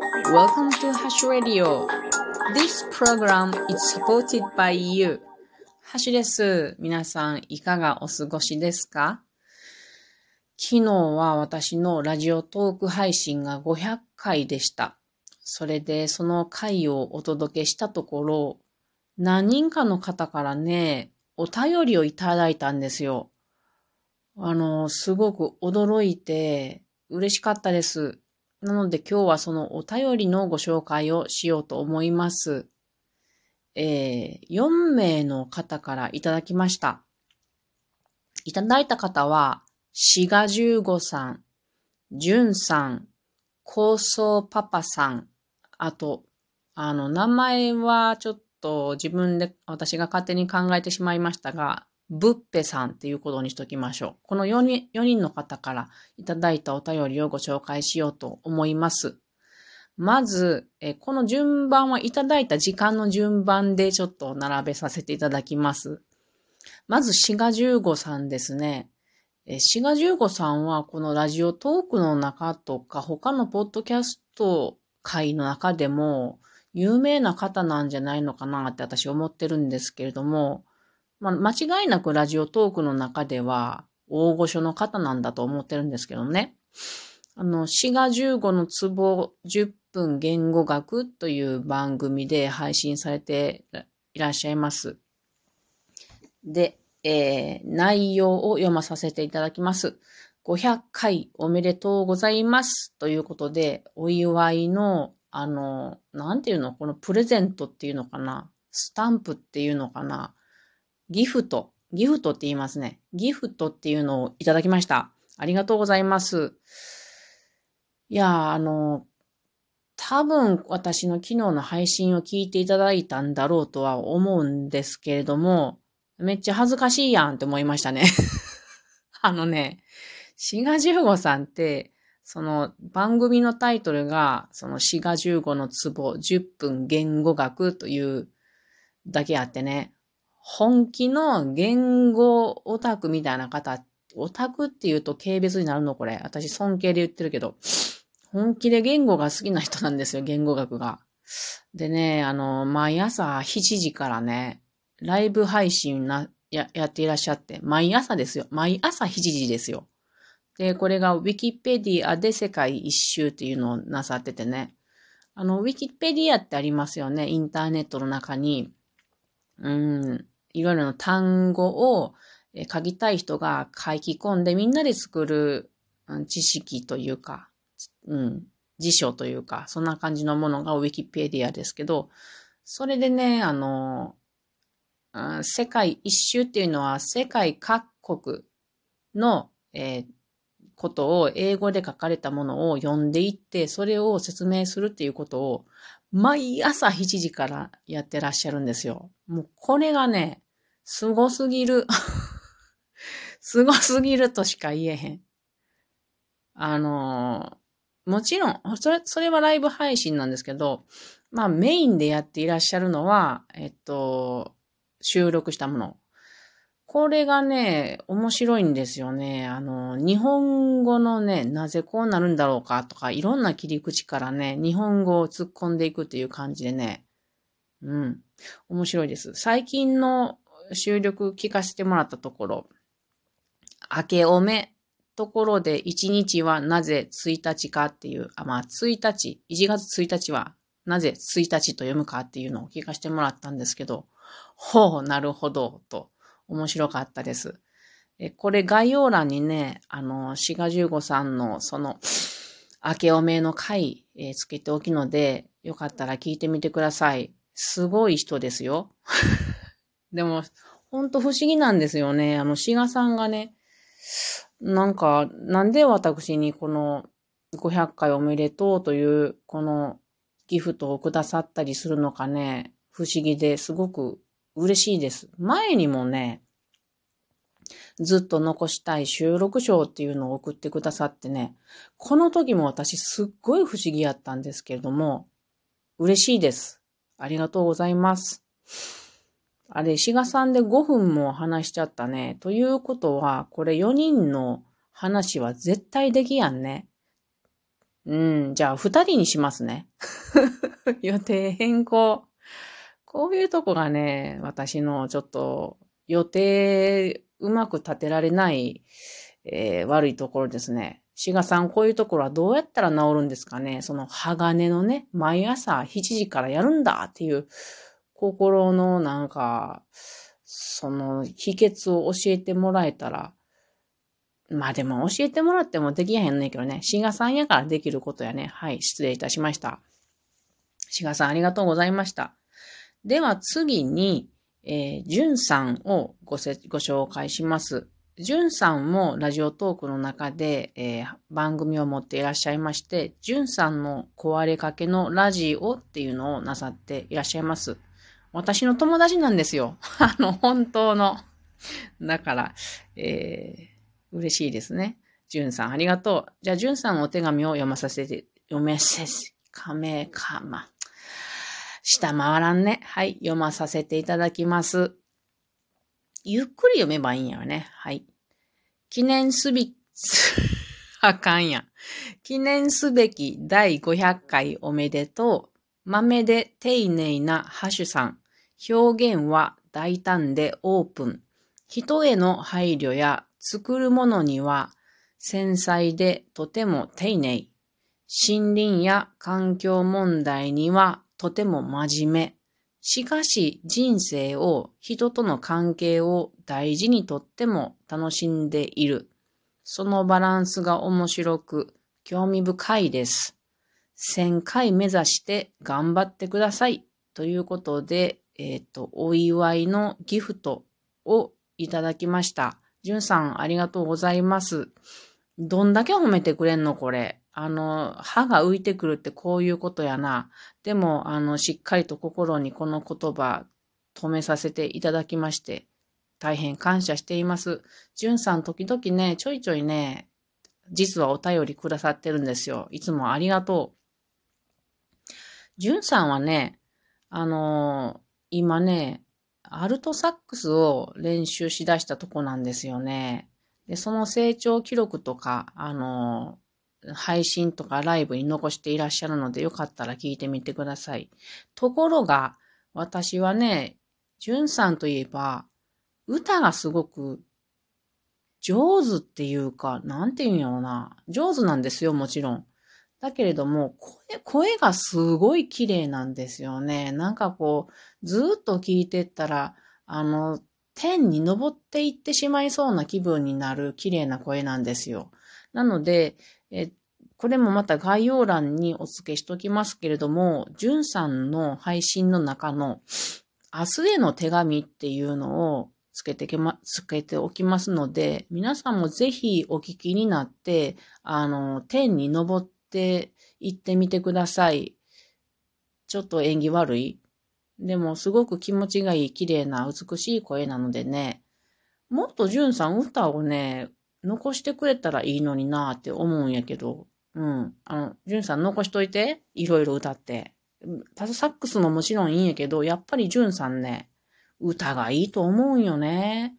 Welcome to Hash Radio. This program is supported by you. ハシュです。皆さん、いかがお過ごしですか？昨日は私のラジオトーク配信が500回でした。それで、その回をお届けしたところ、何人かの方からね、お便りをいただいたんですよ。あの、すごく驚いて嬉しかったです。なので今日はそのお便りのご紹介をしようと思います。えー、4名の方からいただきました。いただいた方は、しが15さん、じゅんさん、高層パパさん、あと、あの、名前はちょっと自分で私が勝手に考えてしまいましたが、ブッペさんっていうことにしときましょう。この4人 ,4 人の方からいただいたお便りをご紹介しようと思います。まず、えこの順番はいただいた時間の順番でちょっと並べさせていただきます。まず、シガ15さんですね。シガ15さんはこのラジオトークの中とか他のポッドキャスト会の中でも有名な方なんじゃないのかなって私思ってるんですけれども、まあ、間違いなくラジオトークの中では大御所の方なんだと思ってるんですけどね。あの、4が15のツボ10分言語学という番組で配信されていらっしゃいます。で、えー、内容を読まさせていただきます。500回おめでとうございますということで、お祝いの、あの、なんていうの？このプレゼントっていうのかな？スタンプっていうのかな？ギフト、ギフトって言いますね。ギフトっていうのをいただきました。ありがとうございます。いや、あの、多分私の昨日の配信を聞いていただいたんだろうとは思うんですけれども、めっちゃ恥ずかしいやんって思いましたね。あのね、シガ15さんって、その番組のタイトルが、そのシガ15のツボ10分言語学というだけあってね、本気の言語オタクみたいな方、オタクって言うと軽蔑になるのこれ。私尊敬で言ってるけど、本気で言語が好きな人なんですよ、言語学が。でね、あの、毎朝7時からね、ライブ配信な、や、やっていらっしゃって、毎朝ですよ。毎朝7時ですよ。で、これがウィキペディアで世界一周っていうのをなさっててね。あの、ウィキペディアってありますよね。インターネットの中に。うん。いろいろな単語を書きたい人が書き込んでみんなで作る知識というか、うん、辞書というか、そんな感じのものがウィキペディアですけど、それでね、あの、世界一周っていうのは世界各国の、えー、ことを英語で書かれたものを読んでいって、それを説明するっていうことを毎朝7時からやってらっしゃるんですよ。もうこれがね、すごすぎる。すごすぎるとしか言えへん。あのー、もちろん、それ、それはライブ配信なんですけど、まあメインでやっていらっしゃるのは、えっと、収録したもの。これがね、面白いんですよね。あの、日本語のね、なぜこうなるんだろうかとか、いろんな切り口からね、日本語を突っ込んでいくっていう感じでね、うん、面白いです。最近の収録聞かせてもらったところ、明けおめところで1日はなぜ1日かっていう、あ、まあ1日、1月1日はなぜ1日と読むかっていうのを聞かせてもらったんですけど、ほう、なるほど、と。面白かったです。え、これ概要欄にね、あの、シガジューゴさんのその、明けおめの回、えー、つけておきので、よかったら聞いてみてください。すごい人ですよ。でも、ほんと不思議なんですよね。あの、シガさんがね、なんか、なんで私にこの500回おめでとうという、このギフトをくださったりするのかね、不思議ですごく嬉しいです。前にもね、ずっと残したい収録賞っていうのを送ってくださってね、この時も私すっごい不思議やったんですけれども、嬉しいです。ありがとうございます。あれ、志賀さんで5分も話しちゃったね。ということは、これ4人の話は絶対できやんね。うん、じゃあ二人にしますね。予定変更。こういうとこがね、私のちょっと予定うまく立てられない、えー、悪いところですね。志賀さん、こういうところはどうやったら治るんですかね？その鋼のね、毎朝7時からやるんだっていう心のなんか、その秘訣を教えてもらえたら、まあでも教えてもらってもできへんねんけどね。志賀さんやからできることやね。はい、失礼いたしました。志賀さんありがとうございました。では次に、えー、じゅんさんをごせご紹介します。じゅんさんもラジオトークの中で、えー、番組を持っていらっしゃいまして、じゅんさんの壊れかけのラジオっていうのをなさっていらっしゃいます。私の友達なんですよ。あの、本当の。だから、えー、嬉しいですね。じゅんさん、ありがとう。じゃあ、じゅんさんのお手紙を読まさせて、読めせ、かめかま。下回らんね。はい、読まさせていただきます。ゆっくり読めばいいんやよね。はい。記念すべき、あかんや。記念すべき第500回おめでとう。豆で丁寧なハシュさん。表現は大胆でオープン。人への配慮や作るものには繊細でとても丁寧。森林や環境問題にはとても真面目。しかし人生を人との関係を大事にとっても楽しんでいる。そのバランスが面白く興味深いです。1000回目指して頑張ってください。ということで、えっ、ー、と、お祝いのギフトをいただきました。じゅんさん、ありがとうございます。どんだけ褒めてくれんのこれ。あの、歯が浮いてくるってこういうことやな。でも、あの、しっかりと心にこの言葉止めさせていただきまして、大変感謝しています。じゅんさん、時々ね、ちょいちょいね、実はお便りくださってるんですよ。いつもありがとう。じゅんさんはね、あの今ね、アルトサックスを練習しだしたとこなんですよね。で、その成長記録とか、あの配信とかライブに残していらっしゃるので、よかったら聞いてみてください。ところが、私はね、じゅんさんといえば、歌がすごく上手っていうか、なんて言うんやろな。上手なんですよ、もちろん。だけれども、声、声がすごい綺麗なんですよね。なんかこう、ずっと聞いてったら、あの、天に登っていってしまいそうな気分になる綺麗な声なんですよ。なので、え、これもまた概要欄にお付けしときますけれども、じゅんさんの配信の中の明日への手紙っていうのをつけてけま、つけておきますので、皆さんもぜひお聞きになって、あの、天に登って行ってみてください。ちょっと縁起悪いでもすごく気持ちがいい綺麗な美しい声なのでね、もっとじゅんさん歌をね、残してくれたらいいのになーって思うんやけど、うん。あの、ジュンさん残しといて。いろいろ歌って。ただサックスももちろんいいんやけど、やっぱりジュンさんね、歌がいいと思うんよね。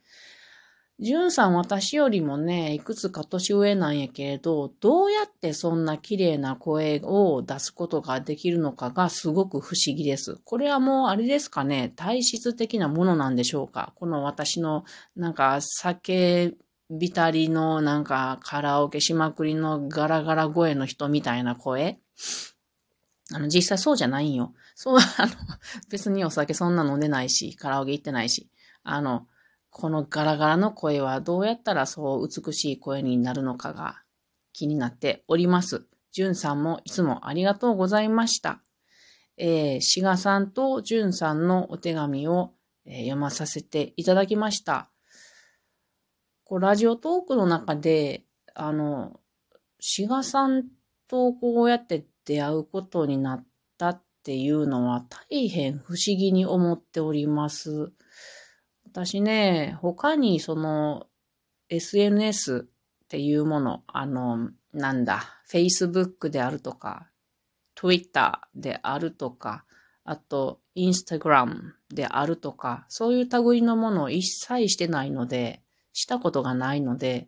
ジュンさん私よりもね、いくつか年上なんやけれど、どうやってそんな綺麗な声を出すことができるのかがすごく不思議です。これはもうあれですかね、体質的なものなんでしょうかこの私のなんか酒ビタリのなんかカラオケしまくりのガラガラ声の人みたいな声あの、実際そうじゃないんよ。そう、あの、別にお酒そんな飲んでないし、カラオケ行ってないし、あの、このガラガラの声はどうやったらそう美しい声になるのかが気になっております。じゅんさんもいつもありがとうございました。えー、しがさんとじゅんさんのお手紙を、えー、読まさせていただきました。こう、ラジオトークの中で、あの、志賀さんとこうやって出会うことになったっていうのは大変不思議に思っております。私ね、他にその SNS っていうもの、あの、なんだ、Facebook であるとか、Twitter であるとか、あと、Instagram であるとか、そういう類のものを一切してないので、したことがないので、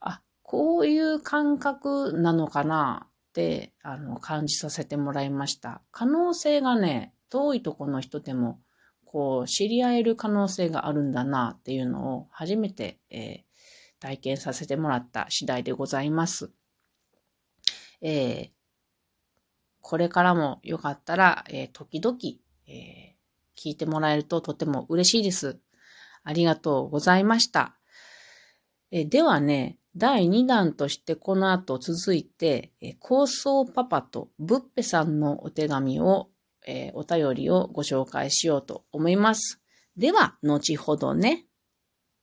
あ、こういう感覚なのかなって、あの、感じさせてもらいました。可能性がね、遠いとこの人でも、こう、知り合える可能性があるんだなっていうのを初めて、えー、体験させてもらった次第でございます。えー、これからもよかったら、えー、時々、えー、聞いてもらえるととても嬉しいです。ありがとうございました。えではね、第2弾としてこの後続いて、え構想パパとブッペさんのお手紙を、えお便りをご紹介しようと思います。では、後ほどね。